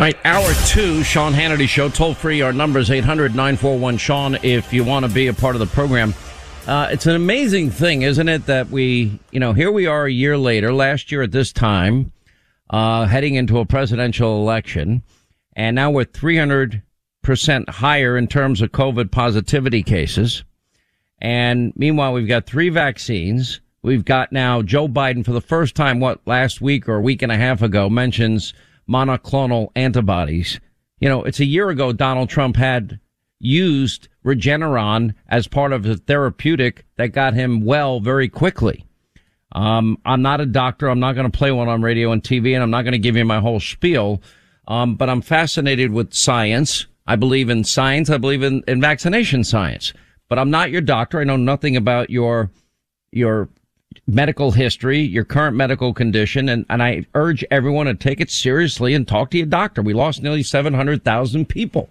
All right, hour two, Sean Hannity Show. Toll free, our number is 800 941 Sean if you want to be a part of the program. Uh, it's an amazing thing, isn't it, that we, you know, here we are a year later, last year at this time, uh, heading into a presidential election, and now we're 300% higher in terms of COVID positivity cases. And meanwhile, we've got three vaccines. We've got now Joe Biden for the first time, what, last week or a week and a half ago, mentions monoclonal antibodies. You know, it's a year ago Donald Trump had used Regeneron as part of a therapeutic that got him well very quickly. Um, I'm not a doctor. I'm not going to play one on radio and TV, and I'm not going to give you my whole spiel. Um, but I'm fascinated with science. I believe in science. I believe in, in vaccination science. But I'm not your doctor. I know nothing about your your medical history, your current medical condition, and, and I urge everyone to take it seriously and talk to your doctor. We lost nearly 700,000 people.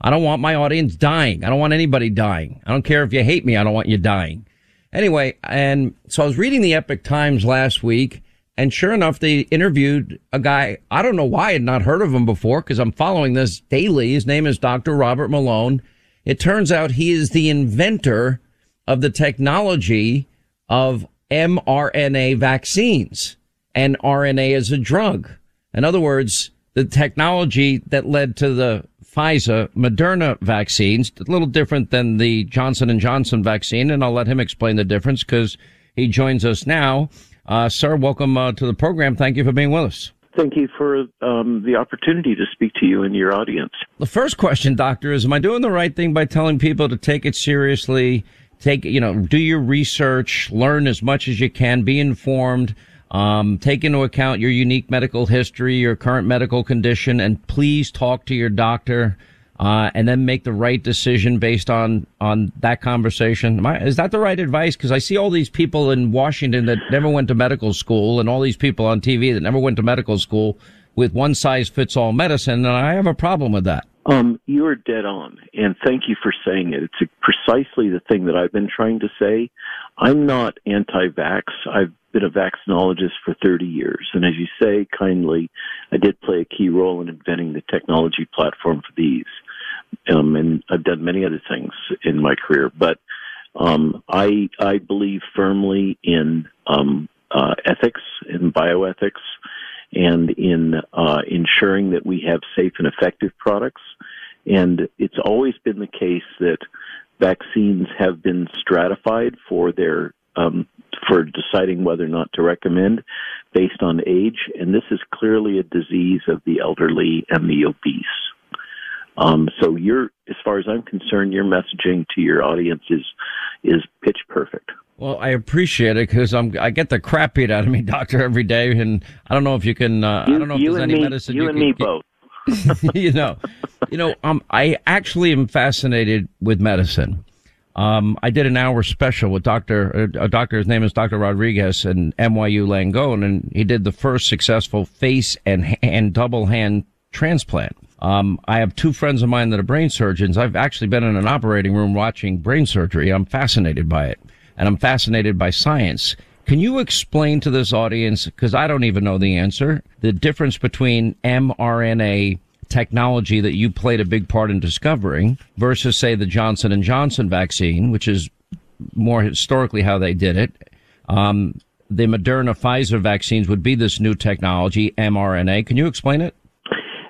I don't want my audience dying. I don't want anybody dying. I don't care if you hate me. I don't want you dying. Anyway, and so I was reading the Epoch Times last week, and sure enough, they interviewed a guy. I don't know why I had not heard of him before because I'm following this daily. His name is Dr. Robert Malone. It turns out he is the inventor of the technology of mRNA vaccines and RNA as a drug. In other words, the technology that led to the Pfizer Moderna vaccines, a little different than the Johnson and Johnson vaccine, and I'll let him explain the difference because he joins us now. Uh, sir, welcome uh, to the program. Thank you for being with us. Thank you for um, the opportunity to speak to you and your audience. The first question, doctor, is: Am I doing the right thing by telling people to take it seriously? Take, you know, do your research, learn as much as you can, be informed, um, take into account your unique medical history, your current medical condition, and please talk to your doctor. Uh, and then make the right decision based on on that conversation. I, is that the right advice? Because I see all these people in Washington that never went to medical school, and all these people on TV that never went to medical school with one size fits all medicine, and I have a problem with that. Um, you are dead on, and thank you for saying it. It's precisely the thing that I've been trying to say. I'm not anti-vax. I've been a vaccinologist for 30 years, and as you say kindly, I did play a key role in inventing the technology platform for these. Um, and I've done many other things in my career, but um, I I believe firmly in um, uh, ethics and bioethics and in uh, ensuring that we have safe and effective products. And it's always been the case that vaccines have been stratified for their um, for deciding whether or not to recommend based on age, and this is clearly a disease of the elderly and the obese. Um, so, your, as far as I'm concerned, your messaging to your audience is is pitch perfect. Well, I appreciate it because I'm I get the crap beat out of me, doctor, every day, and I don't know if you can. Uh, you, I don't know if there's any me, medicine you, you and can, me both. you know, you know, um, I actually am fascinated with medicine. Um, I did an hour special with Doctor, a doctor. His name is Doctor Rodriguez in NYU Langone, and he did the first successful face and hand double hand transplant. Um, I have two friends of mine that are brain surgeons. I've actually been in an operating room watching brain surgery. I'm fascinated by it and I'm fascinated by science. Can you explain to this audience, because I don't even know the answer, the difference between mRNA technology that you played a big part in discovering versus, say, the Johnson and Johnson vaccine, which is more historically how they did it. Um, the Moderna Pfizer vaccines would be this new technology, mRNA. Can you explain it?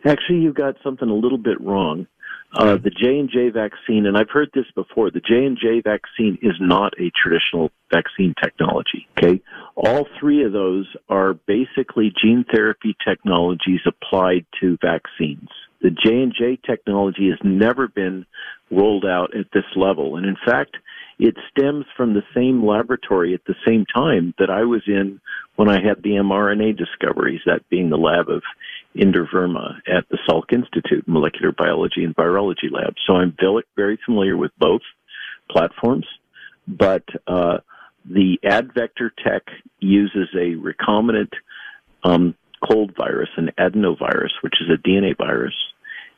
Actually, you got something a little bit wrong. Uh, the J and J vaccine, and I've heard this before. The J and J vaccine is not a traditional vaccine technology. Okay, all three of those are basically gene therapy technologies applied to vaccines. The J and J technology has never been rolled out at this level, and in fact, it stems from the same laboratory at the same time that I was in when I had the mRNA discoveries, that being the lab of Inder Verma at the Salk Institute, Molecular Biology and Virology Lab. So I'm very familiar with both platforms, but uh, the AdVector tech uses a recombinant um, cold virus, an adenovirus, which is a DNA virus,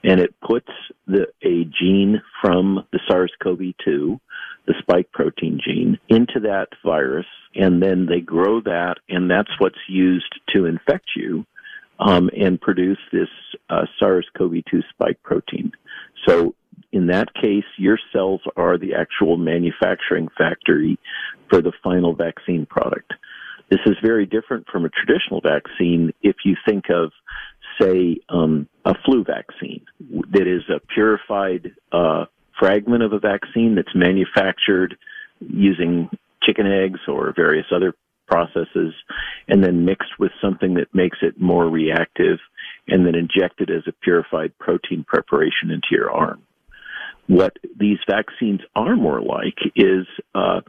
and it puts the, a gene from the SARS-CoV-2, the spike protein gene, into that virus, and then they grow that, and that's what's used to infect you um, and produce this uh, SARS-CoV-2 spike protein. So in that case, your cells are the actual manufacturing factory for the final vaccine product. This is very different from a traditional vaccine if you think of, say, um, a flu vaccine that is a purified uh, fragment of a vaccine that's manufactured using chicken eggs or various other processes and then mixed with something that makes it more reactive and then injected as a purified protein preparation into your arm. What these vaccines are more like is uh,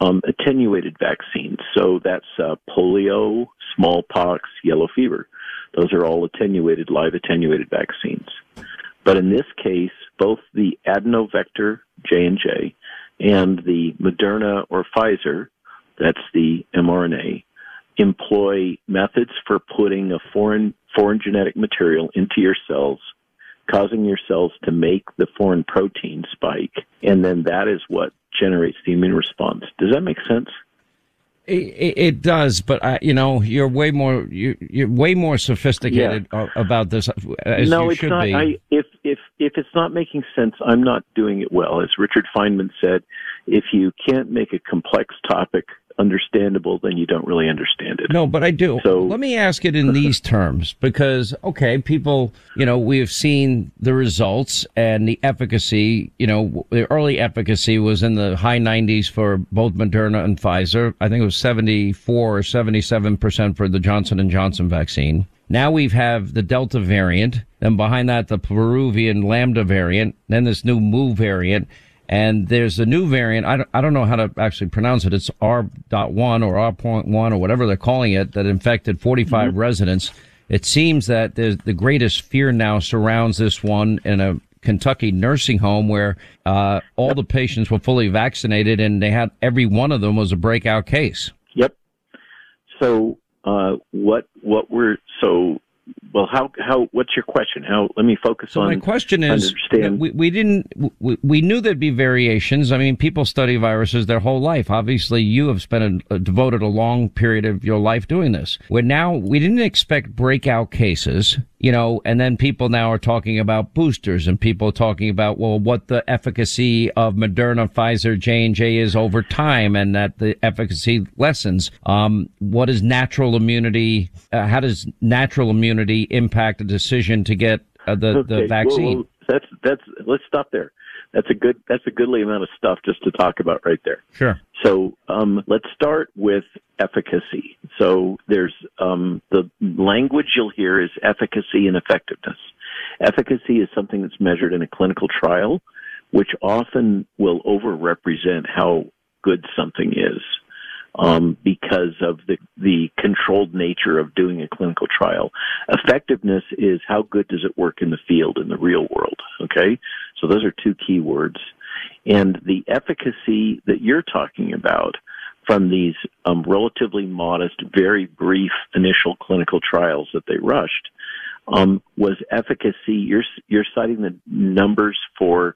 um, attenuated vaccines. So that's uh, polio, smallpox, yellow fever. Those are all attenuated, live attenuated vaccines. But in this case, both the adenovector J&J and the Moderna or Pfizer, that's the mRNA, employ methods for putting a foreign foreign genetic material into your cells, causing your cells to make the foreign protein spike, and then that is what generates the immune response. Does that make sense? It, it does, but uh, you know you're way more you, are way more sophisticated yeah. about this. As no, it's not. I, if if if it's not making sense, I'm not doing it well. As Richard Feynman said, if you can't make a complex topic understandable, then you don't really understand it. No, but I do. So let me ask it in these terms because, okay, people, you know, we have seen the results and the efficacy, you know, the early efficacy was in the high 90s for both Moderna and Pfizer. I think it was 74 or 77% for the Johnson and Johnson vaccine. Now we have have the Delta variant, then behind that the Peruvian Lambda variant, then this new Mu variant. And there's a new variant. I don't, I don't know how to actually pronounce it. It's R.1 or R.1 or whatever they're calling it that infected 45 mm-hmm. residents. It seems that the greatest fear now surrounds this one in a Kentucky nursing home where uh, all yep. the patients were fully vaccinated and they had every one of them was a breakout case. Yep. So uh, what what we're so well, how how what's your question? How let me focus so on. My question is, we, we didn't we, we knew there'd be variations. I mean, people study viruses their whole life. Obviously, you have spent a, a, devoted a long period of your life doing this. Where now we didn't expect breakout cases you know, and then people now are talking about boosters and people talking about, well, what the efficacy of Moderna, Pfizer, J&J is over time and that the efficacy lessens. Um, what is natural immunity? Uh, how does natural immunity impact a decision to get uh, the, okay. the vaccine? Well, well, that's, that's, let's stop there that's a good that's a goodly amount of stuff just to talk about right there. Sure. So um, let's start with efficacy. So there's um, the language you'll hear is efficacy and effectiveness. Efficacy is something that's measured in a clinical trial, which often will overrepresent how good something is um, because of the the controlled nature of doing a clinical trial. Effectiveness is how good does it work in the field in the real world. Okay, so those are two key words, and the efficacy that you're talking about from these um, relatively modest, very brief initial clinical trials that they rushed um, was efficacy. You're you're citing the numbers for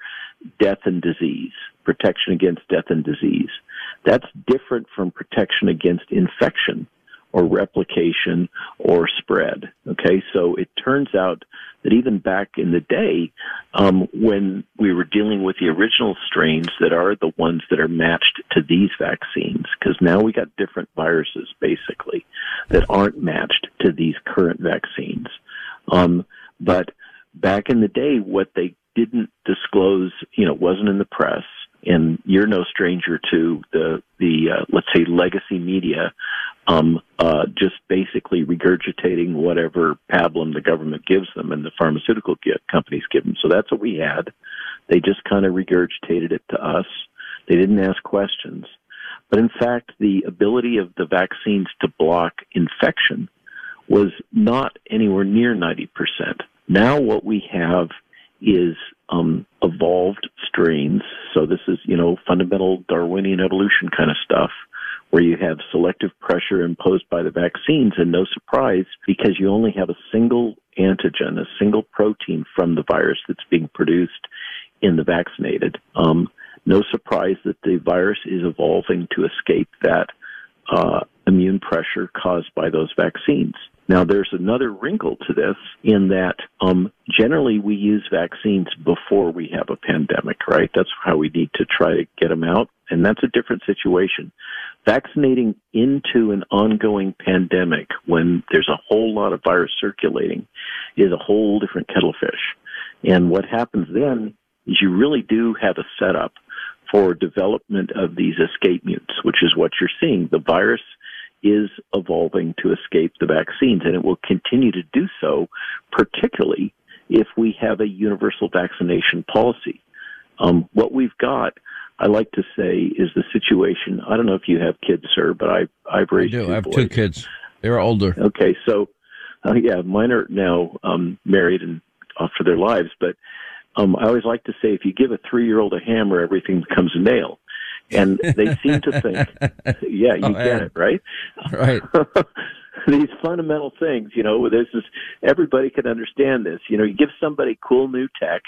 death and disease, protection against death and disease. That's different from protection against infection or replication or spread. Okay, so it turns out that even back in the day, um, when we were dealing with the original strains that are the ones that are matched to these vaccines, because now we got different viruses basically that aren't matched to these current vaccines. Um, but back in the day, what they didn't disclose, you know, wasn't in the press and you're no stranger to the the uh, let's say legacy media, um, uh, just basically regurgitating whatever pablum the government gives them and the pharmaceutical companies give them. So that's what we had. They just kind of regurgitated it to us. They didn't ask questions. But in fact, the ability of the vaccines to block infection was not anywhere near 90%. Now what we have is um, evolved strains. So this is, you know, fundamental Darwinian evolution kind of stuff where you have selective pressure imposed by the vaccines and no surprise because you only have a single antigen, a single protein from the virus that's being produced in the vaccinated. Um, no surprise that the virus is evolving to escape that uh, immune pressure caused by those vaccines. Now, there's another wrinkle to this in that um, generally we use vaccines before we have a pandemic, right? That's how we need to try to get them out. And that's a different situation. Vaccinating into an ongoing pandemic when there's a whole lot of virus circulating is a whole different kettle fish. And what happens then is you really do have a setup for development of these escape mutants, which is what you're seeing. The virus is evolving to escape the vaccines, and it will continue to do so, particularly if we have a universal vaccination policy. Um, what we've got, I like to say, is the situation. I don't know if you have kids, sir, but I, I've raised. I do. Two I have boys. two kids. They're older. Okay, so uh, yeah, mine are now um, married and off for their lives. But um, I always like to say, if you give a three-year-old a hammer, everything becomes a nail. And they seem to think, yeah, you Oh, get yeah. it, right? Right. These fundamental things, you know, this is everybody can understand this. You know, you give somebody cool new tech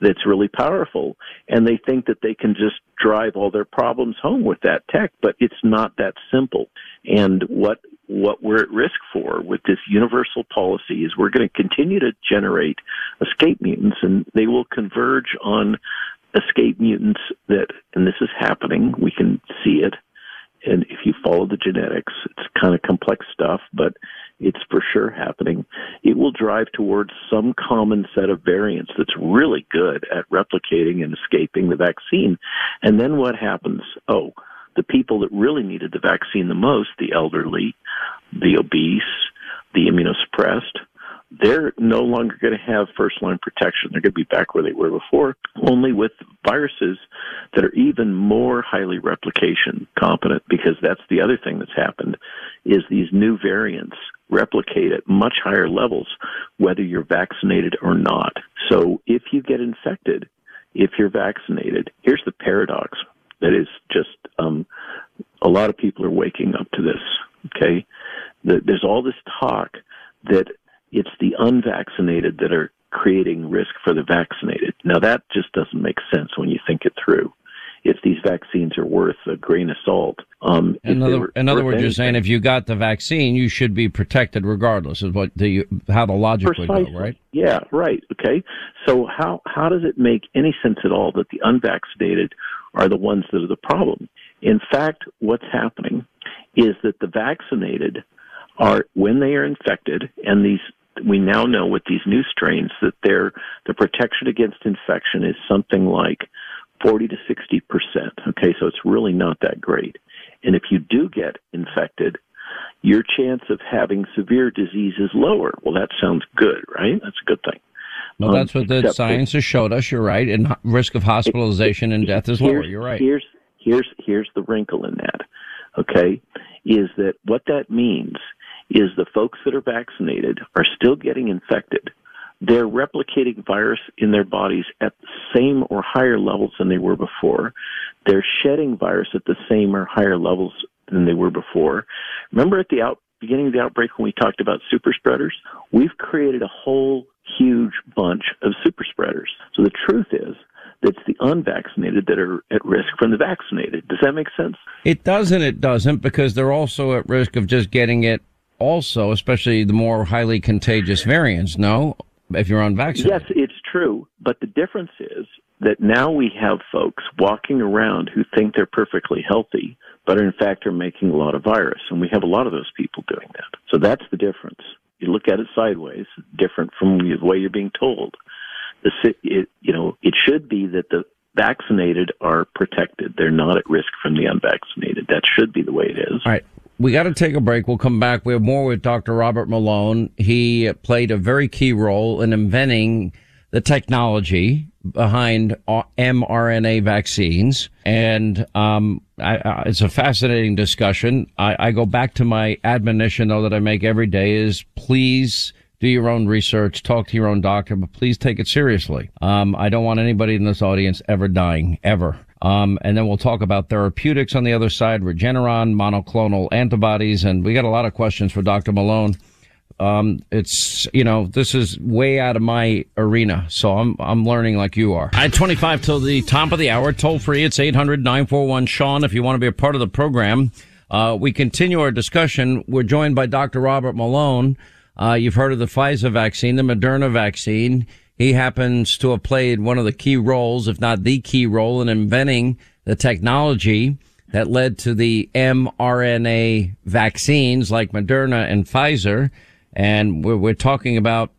that's really powerful, and they think that they can just drive all their problems home with that tech, but it's not that simple. And what what we're at risk for with this universal policy is we're going to continue to generate escape mutants, and they will converge on escape mutants that, and this is happening. We can see it and if you follow the genetics, it's kind of complex stuff, but it's for sure happening. It will drive towards some common set of variants that's really good at replicating and escaping the vaccine. And then what happens? Oh, the people that really needed the vaccine the most, the elderly, the obese, the immunosuppressed, they're no longer going to have first line protection. They're going to be back where they were before, only with viruses that are even more highly replication competent because that's the other thing that's happened is these new variants replicate at much higher levels whether you're vaccinated or not. So if you get infected, if you're vaccinated, here's the paradox that is just um, a lot of people are waking up to this. Okay, there's all this talk that it's the unvaccinated that are creating risk for the vaccinated. Now that just doesn't make sense when you think it through. If these vaccines are worth a grain of salt, um, In other, were in other words, you're saying if you got the vaccine, you should be protected regardless. of what the how the logic would go, right? Yeah, right. Okay. So how how does it make any sense at all that the unvaccinated are the ones that are the problem? In fact, what's happening is that the vaccinated are when they are infected, and these we now know with these new strains that their the protection against infection is something like 40 to 60 percent. Okay, so it's really not that great. And if you do get infected, your chance of having severe disease is lower. Well, that sounds good, right? That's a good thing. Well, Um, that's what the science has showed us. You're right, and risk of hospitalization and death is lower. You're right. Here's here's here's the wrinkle in that. Okay, is that what that means is the folks that are vaccinated are still getting infected. They're replicating virus in their bodies at the same or higher levels than they were before. They're shedding virus at the same or higher levels than they were before. Remember at the out, beginning of the outbreak when we talked about super spreaders? We've created a whole huge bunch of super spreaders. So the truth is it's the unvaccinated that are at risk from the vaccinated. Does that make sense? It doesn't. it doesn't because they're also at risk of just getting it also, especially the more highly contagious variants. No, if you're unvaccinated. Yes, it's true. But the difference is that now we have folks walking around who think they're perfectly healthy, but in fact are making a lot of virus. And we have a lot of those people doing that. So that's the difference. You look at it sideways, different from the way you're being told. The, it, you know, it should be that the vaccinated are protected. They're not at risk from the unvaccinated. That should be the way it is. All right. We got to take a break. We'll come back. We have more with Dr. Robert Malone. He played a very key role in inventing the technology behind uh, mRNA vaccines. And um, I, I, it's a fascinating discussion. I, I go back to my admonition, though, that I make every day is please do your own research, talk to your own doctor, but please take it seriously. Um, I don't want anybody in this audience ever dying, ever. Um, and then we'll talk about therapeutics on the other side, Regeneron, monoclonal antibodies, and we got a lot of questions for Dr. Malone. Um, it's, you know, this is way out of my arena. So I'm, I'm learning like you are. At 25 till the top of the hour, toll free. It's 800 941 Sean if you want to be a part of the program. Uh, we continue our discussion. We're joined by Dr. Robert Malone. Uh, you've heard of the Pfizer vaccine, the Moderna vaccine. He happens to have played one of the key roles, if not the key role, in inventing the technology that led to the mRNA vaccines like Moderna and Pfizer. And we're, we're talking about,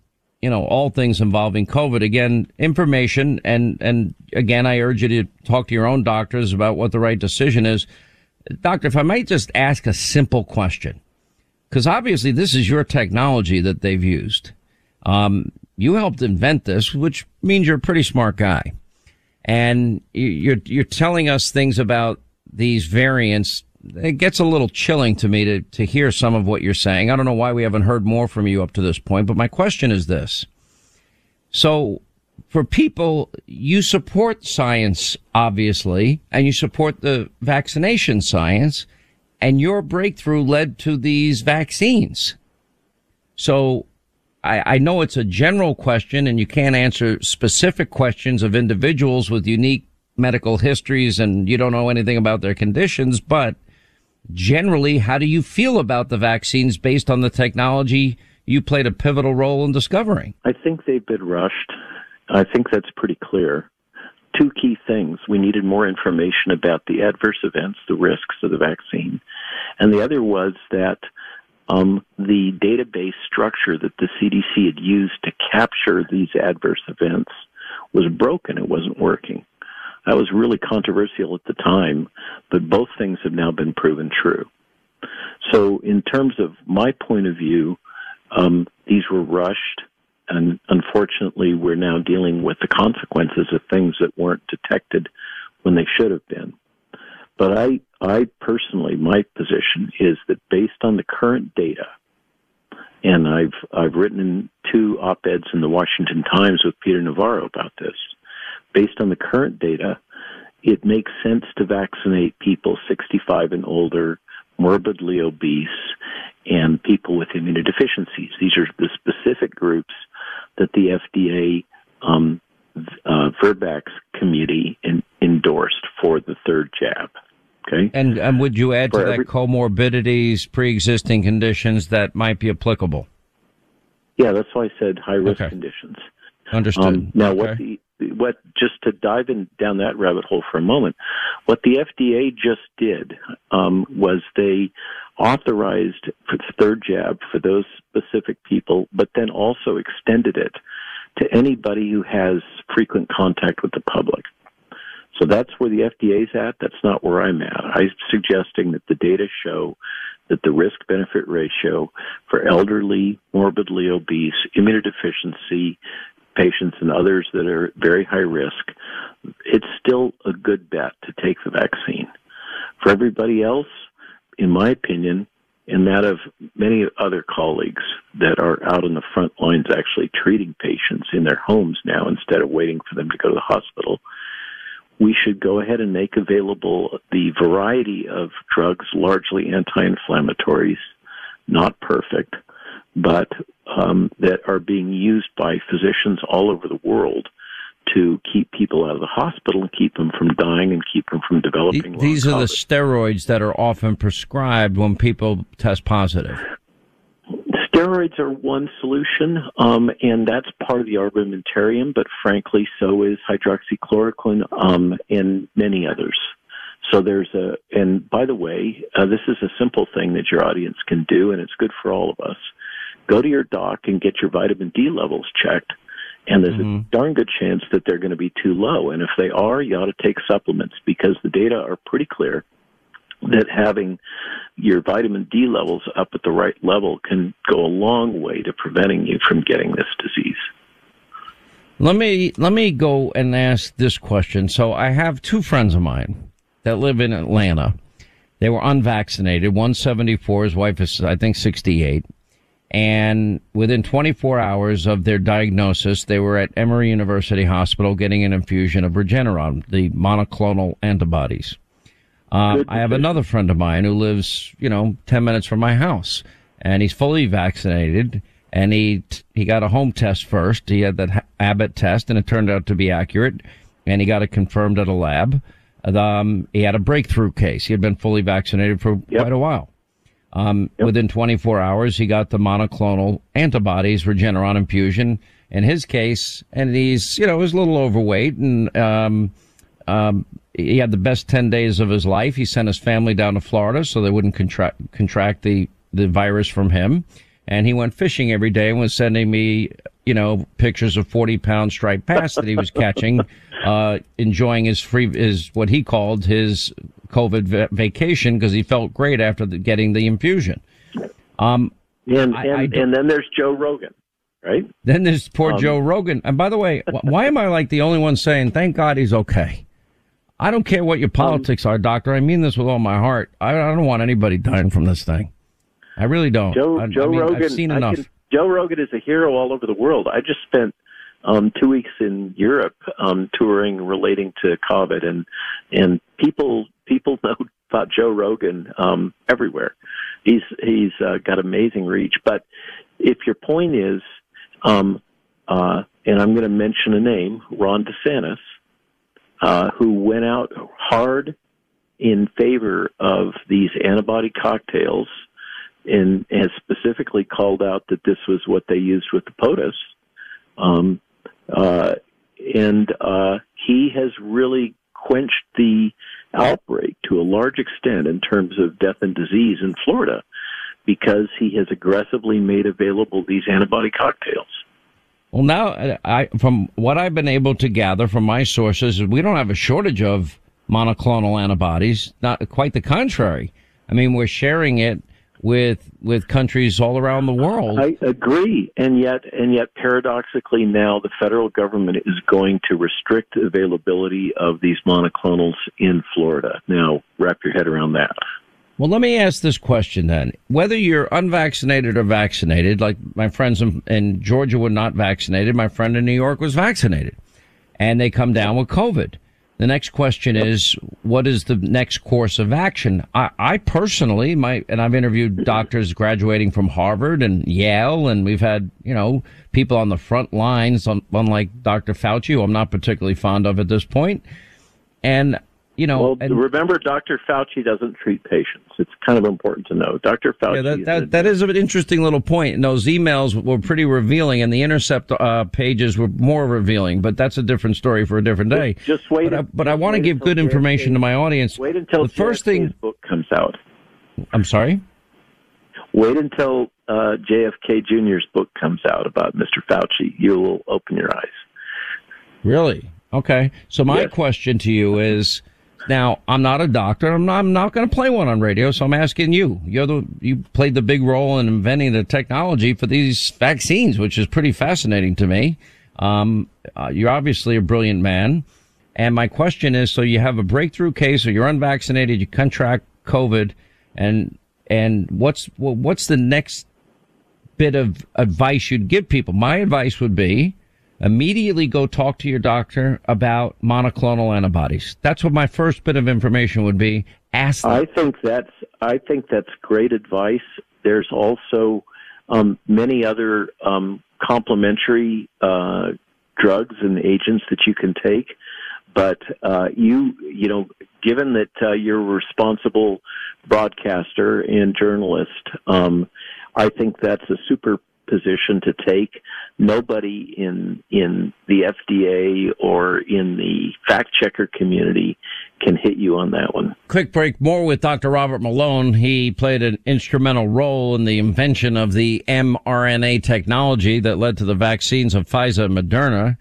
you know, all things involving COVID. Again, information. And, and again, I urge you to talk to your own doctors about what the right decision is. Doctor, if I might just ask a simple question, because obviously this is your technology that they've used. Um, you helped invent this, which means you're a pretty smart guy. And you're, you're telling us things about these variants. It gets a little chilling to me to, to hear some of what you're saying. I don't know why we haven't heard more from you up to this point, but my question is this. So for people, you support science, obviously, and you support the vaccination science, and your breakthrough led to these vaccines. So I, I know it's a general question and you can't answer specific questions of individuals with unique medical histories and you don't know anything about their conditions, but generally, how do you feel about the vaccines based on the technology you played a pivotal role in discovering? I think they've been rushed. I think that's pretty clear. Two key things. We needed more information about the adverse events, the risks of the vaccine. And the other was that um, the database structure that the CDC had used to capture these adverse events was broken. It wasn't working. That was really controversial at the time, but both things have now been proven true. So, in terms of my point of view, um, these were rushed, and unfortunately, we're now dealing with the consequences of things that weren't detected when they should have been. But I, I personally, my position is that based on the current data, and I've I've written two op-eds in the Washington Times with Peter Navarro about this. Based on the current data, it makes sense to vaccinate people 65 and older, morbidly obese, and people with immunodeficiencies. These are the specific groups that the FDA um, uh, committee in, endorsed for the third jab. Okay. And, and would you add for to every, that comorbidities, pre-existing conditions that might be applicable? Yeah, that's why I said high risk okay. conditions. Understood. Um, now, okay. what the what just to dive in down that rabbit hole for a moment, what the FDA just did um, was they authorized for the third jab for those specific people, but then also extended it to anybody who has frequent contact with the public. So that's where the FDA's at. That's not where I'm at. I'm suggesting that the data show that the risk benefit ratio for elderly, morbidly obese, immunodeficiency patients and others that are very high risk, it's still a good bet to take the vaccine. For everybody else, in my opinion, and that of many other colleagues that are out on the front lines actually treating patients in their homes now instead of waiting for them to go to the hospital, we should go ahead and make available the variety of drugs, largely anti-inflammatories, not perfect, but um, that are being used by physicians all over the world to keep people out of the hospital and keep them from dying and keep them from developing. These are COVID. the steroids that are often prescribed when people test positive. Steroids are one solution, um, and that's part of the armamentarium, but frankly, so is hydroxychloroquine um, and many others. So there's a, and by the way, uh, this is a simple thing that your audience can do, and it's good for all of us. Go to your doc and get your vitamin D levels checked, and there's mm-hmm. a darn good chance that they're going to be too low. And if they are, you ought to take supplements because the data are pretty clear that having your vitamin D levels up at the right level can go a long way to preventing you from getting this disease. Let me let me go and ask this question. So I have two friends of mine that live in Atlanta. They were unvaccinated. 174. His wife is, I think, 68. And within 24 hours of their diagnosis, they were at Emory University Hospital getting an infusion of Regeneron, the monoclonal antibodies. Uh, I have another friend of mine who lives, you know, 10 minutes from my house and he's fully vaccinated and he, he got a home test first. He had that Abbott test and it turned out to be accurate and he got it confirmed at a lab. Um, he had a breakthrough case. He had been fully vaccinated for Yep. quite a while. Um, Yep. within 24 hours, he got the monoclonal antibodies, Regeneron infusion. In his case, and he's, you know, was a little overweight and, um, um, he had the best 10 days of his life. He sent his family down to Florida so they wouldn't contract, contract the, the virus from him. And he went fishing every day and was sending me, you know, pictures of 40 pound striped bass that he was catching, uh, enjoying his free, his, what he called his COVID va- vacation because he felt great after the, getting the infusion. Um, And and, I and then there's Joe Rogan, right? then there's poor Um, Joe Rogan. And by the way, why am I like the only one saying, thank God he's okay? I don't care what your politics are, doctor. I mean this with all my heart. I, I don't want anybody dying from this thing. I really don't. Joe I, Joe I mean, Rogan. I've seen enough. can- Joe Rogan is a hero all over the world. I just spent um, two weeks in Europe um, touring relating to COVID, and and people people know about Joe Rogan um, everywhere. He's he's uh, got amazing reach. But if your point is, um, uh, and I'm going to mention a name, Ron DeSantis, uh, who went out hard in favor of these antibody cocktails and has specifically called out that this was what they used with the POTUS. Um, uh, and uh, he has really quenched the outbreak to a large extent in terms of death and disease in Florida because he has aggressively made available these antibody cocktails. Well, now, I, from what I've been able to gather from my sources, we don't have a shortage of monoclonal antibodies. Not quite the contrary. I mean, we're sharing it with with countries all around the world. I agree, and yet, and yet, paradoxically, now the federal government is going to restrict availability of these monoclonals in Florida. Now, wrap your head around that. Well, let me ask this question then. Whether you're unvaccinated or vaccinated, like my friends in, in Georgia were not vaccinated, my friend in New York was vaccinated, and they come down with COVID. The next question is, what is the next course of action? I, I personally, my, and I've interviewed doctors graduating from Harvard and Yale, and we've had, you know, people on the front lines, un- unlike Dr. Fauci, who I'm not particularly fond of at this point. And, you know, Well, and, remember, Dr. Fauci doesn't treat patients. It's kind of important to know. Dr. Fauci. Yeah, that, is that, a- that is an interesting little point. And those emails were pretty revealing, and the intercept uh, pages were more revealing. But that's a different story for a different day. Just wait. But I, but I want to give good information JFK to my audience. Wait until the first JFK's thing. book comes out. I'm sorry. Wait until uh, JFK Jr.'s book comes out about Mr. Fauci. You will open your eyes. Really? Okay. So my Yes. question to you is. Now, I'm not a doctor. I'm not, I'm not going to play one on radio, so I'm asking you. You're the, you played the big role in inventing the technology for these vaccines, which is pretty fascinating to me. Um, uh, you're obviously a brilliant man. And my question is, so you have a breakthrough case or you're unvaccinated, you contract COVID and, and what's, what's the next bit of advice you'd give people? My advice would be, immediately go talk to your doctor about monoclonal antibodies. That's what my first bit of information would be. Ask them. I think that's I think that's great advice. There's also um, many other um, complementary uh, drugs and agents that you can take, but uh, you you know, given that uh, you're a responsible broadcaster and journalist, um, I think that's a super position to take. Nobody in in the FDA or in the fact checker community can hit you on that one. Quick break. More with Dr. Robert Malone. He played an instrumental role in the invention of the mRNA technology that led to the vaccines of Pfizer and Moderna.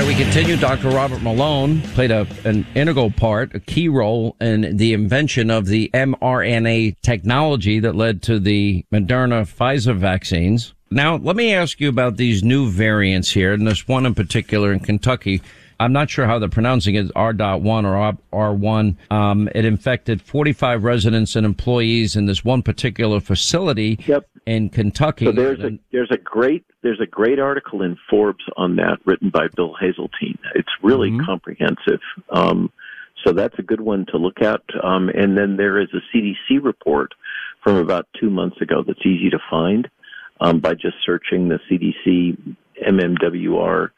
Right, we continue. Dr. Robert Malone played a, an integral part, a key role in the invention of the mRNA technology that led to the Moderna Pfizer vaccines. Now, let me ask you about these new variants here, and this one in particular in Kentucky. I'm not sure how they're pronouncing it, R.1 or R1. Um, it infected 45 residents and employees in this one particular facility Yep. In Kentucky. So there's a there's a great there's a great article in Forbes on that written by Bill Haseltine. It's really Mhm. comprehensive. Um, So that's a good one to look at. Um, and then there is a CDC report from about two months ago that's easy to find um, by just searching the CDC MMWR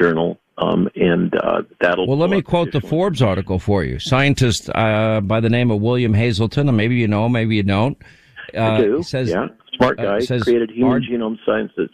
journal. Um, and uh, that'll. Well, let me quote the Forbes article for you. Scientist uh, by the name of William Haseltine, maybe you know, maybe you don't. Uh, I do. Says, yeah, smart uh, guy. says created Human Genome Sciences.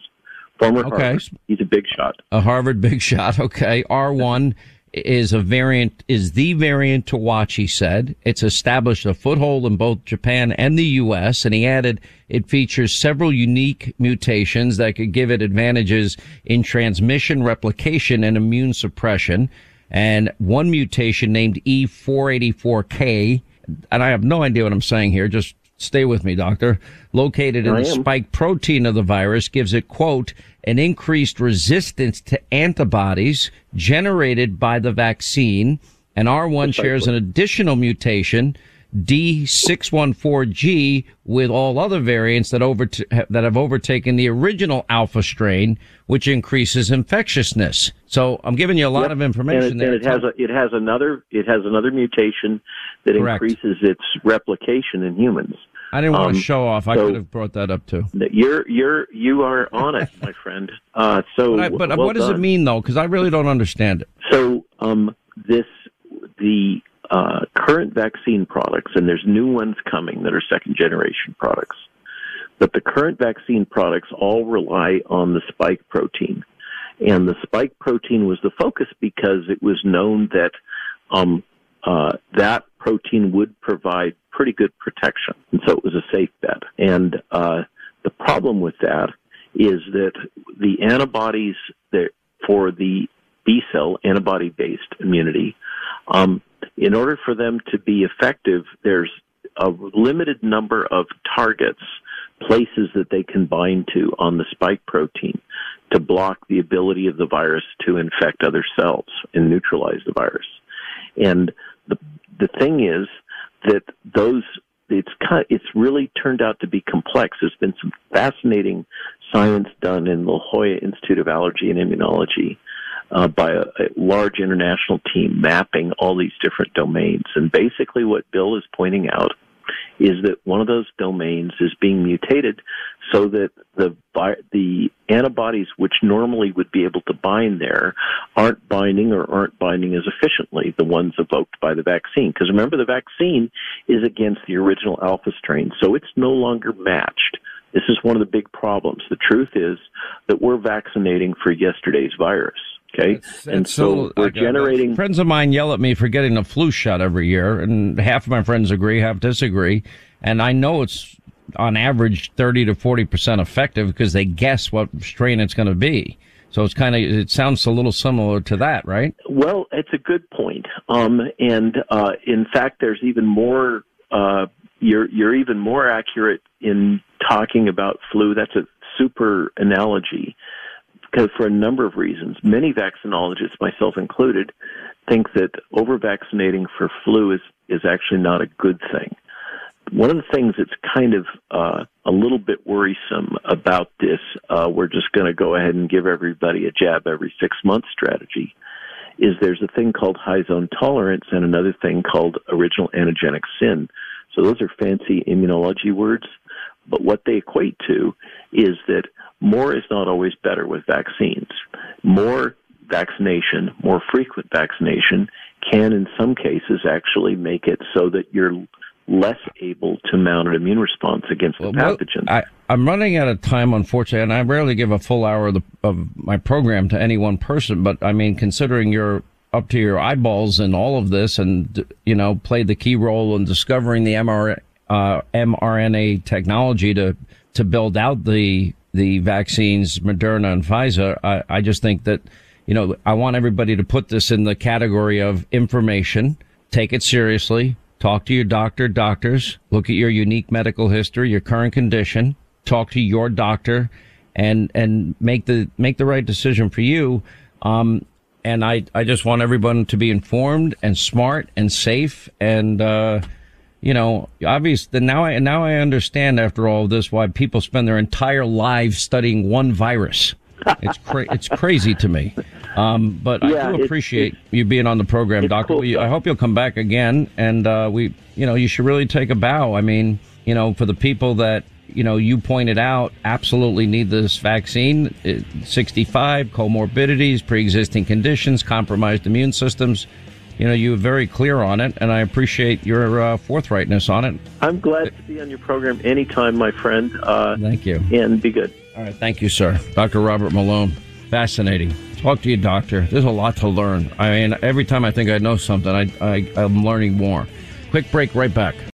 Former okay. Harvard. He's a big shot. A Harvard big shot. Okay. R1 is a variant, is the variant to watch, he said. It's established a foothold in both Japan and the U.S. And he added it features several unique mutations that could give it advantages in transmission, replication, and immune suppression. And one mutation named E484K, and I have no idea what I'm saying here, just stay with me, doctor, located in the spike protein of the virus gives it, quote, an increased resistance to antibodies generated by the vaccine. And R1 shares an additional mutation, D614G, with all other variants that over that have overtaken the original alpha strain, which increases infectiousness. So I'm giving you a lot yep. of information and it, there. And it has a, it has another it has another mutation that Correct. increases its replication in humans. I didn't want um, to show off. I so could have brought that up too. You're you're you are on it, my friend. Uh, so, but, I, but well what does done. it mean though? Because I really don't understand it. So, um, this the uh, current vaccine products, and there's new ones coming that are second generation products. But the current vaccine products all rely on the spike protein. And the spike protein was the focus because it was known that um, uh, that protein would provide pretty good protection. And so it was a safe bet. And uh, the problem with that is that the antibodies that for the B cell antibody based immunity, um, in order for them to be effective, there's a limited number of targets, places that they can bind to on the spike protein to block the ability of the virus to infect other cells and neutralize the virus. And the the thing is that those it's kind it's really turned out to be complex. There's been some fascinating science done in La Jolla Institute of Allergy and Immunology uh, by a, a, large international team mapping all these different domains. And basically, what Bill is pointing out is that one of those domains is being mutated so that the the antibodies which normally would be able to bind there aren't binding or aren't binding as efficiently the ones evoked by the vaccine. Because remember the vaccine is against the original alpha strain so it's no longer matched. This is one of the big problems. The truth is that we're vaccinating for yesterday's virus Okay, and so, so we're generating. Friends of mine yell at me for getting a flu shot every year, and half of my friends agree, half disagree. And I know it's on average 30 to 40 percent effective because they guess what strain it's going to be. So it's kind of it sounds a little similar to that, right? Well, it's a good point. Um, and uh, in fact, there's even more. Uh, you're you're even more accurate in talking about flu. That's a super analogy because for a number of reasons, many vaccinologists, myself included, think that over vaccinating for flu is, is actually not a good thing. One of the things that's kind of uh, a little bit worrisome about this, uh, we're just going to go ahead and give everybody a jab every six months strategy, is there's a thing called high zone tolerance and another thing called original antigenic sin. So those are fancy immunology words, but what they equate to is that more is not always better with vaccines. More vaccination, more frequent vaccination can in some cases actually make it so that you're less able to mount an immune response against the well, pathogen. I, am running out of time, unfortunately, and I rarely give a full hour of, the, of my program to any one person. But I mean, considering you're up to your eyeballs in all of this, and you know, played the key role in discovering the MR, uh, mRNA technology to to build out the the vaccines, Moderna and Pfizer, I, I just think that, you know, I want everybody to put this in the category of information, take it seriously, talk to your doctor, doctors, look at your unique medical history, your current condition, talk to your doctor and, and make the, make the right decision for you. Um, and I, I just want everyone to be informed and smart and safe and, uh, you know, obviously now I now I understand after all of this why people spend their entire lives studying one virus. It's cra- it's crazy to me. Um, but Yeah, I do appreciate it's- you being on the program, Doctor. cool I hope you'll come back again, and uh, we, you know, you should really take a bow. I mean, you know, for the people that you know you pointed out absolutely need this vaccine. It- 65 comorbidities, pre-existing conditions, compromised immune systems. You know, you were very clear on it, and I appreciate your uh, forthrightness on it. I'm glad to be on your program anytime, my friend. Uh, Thank you. and be good. All right, thank you, sir. Dr. Robert Malone. Fascinating. Talk to you, doctor. There's a lot to learn. I mean, every time I think I know something, I, I, I'm learning more. Quick break, right back.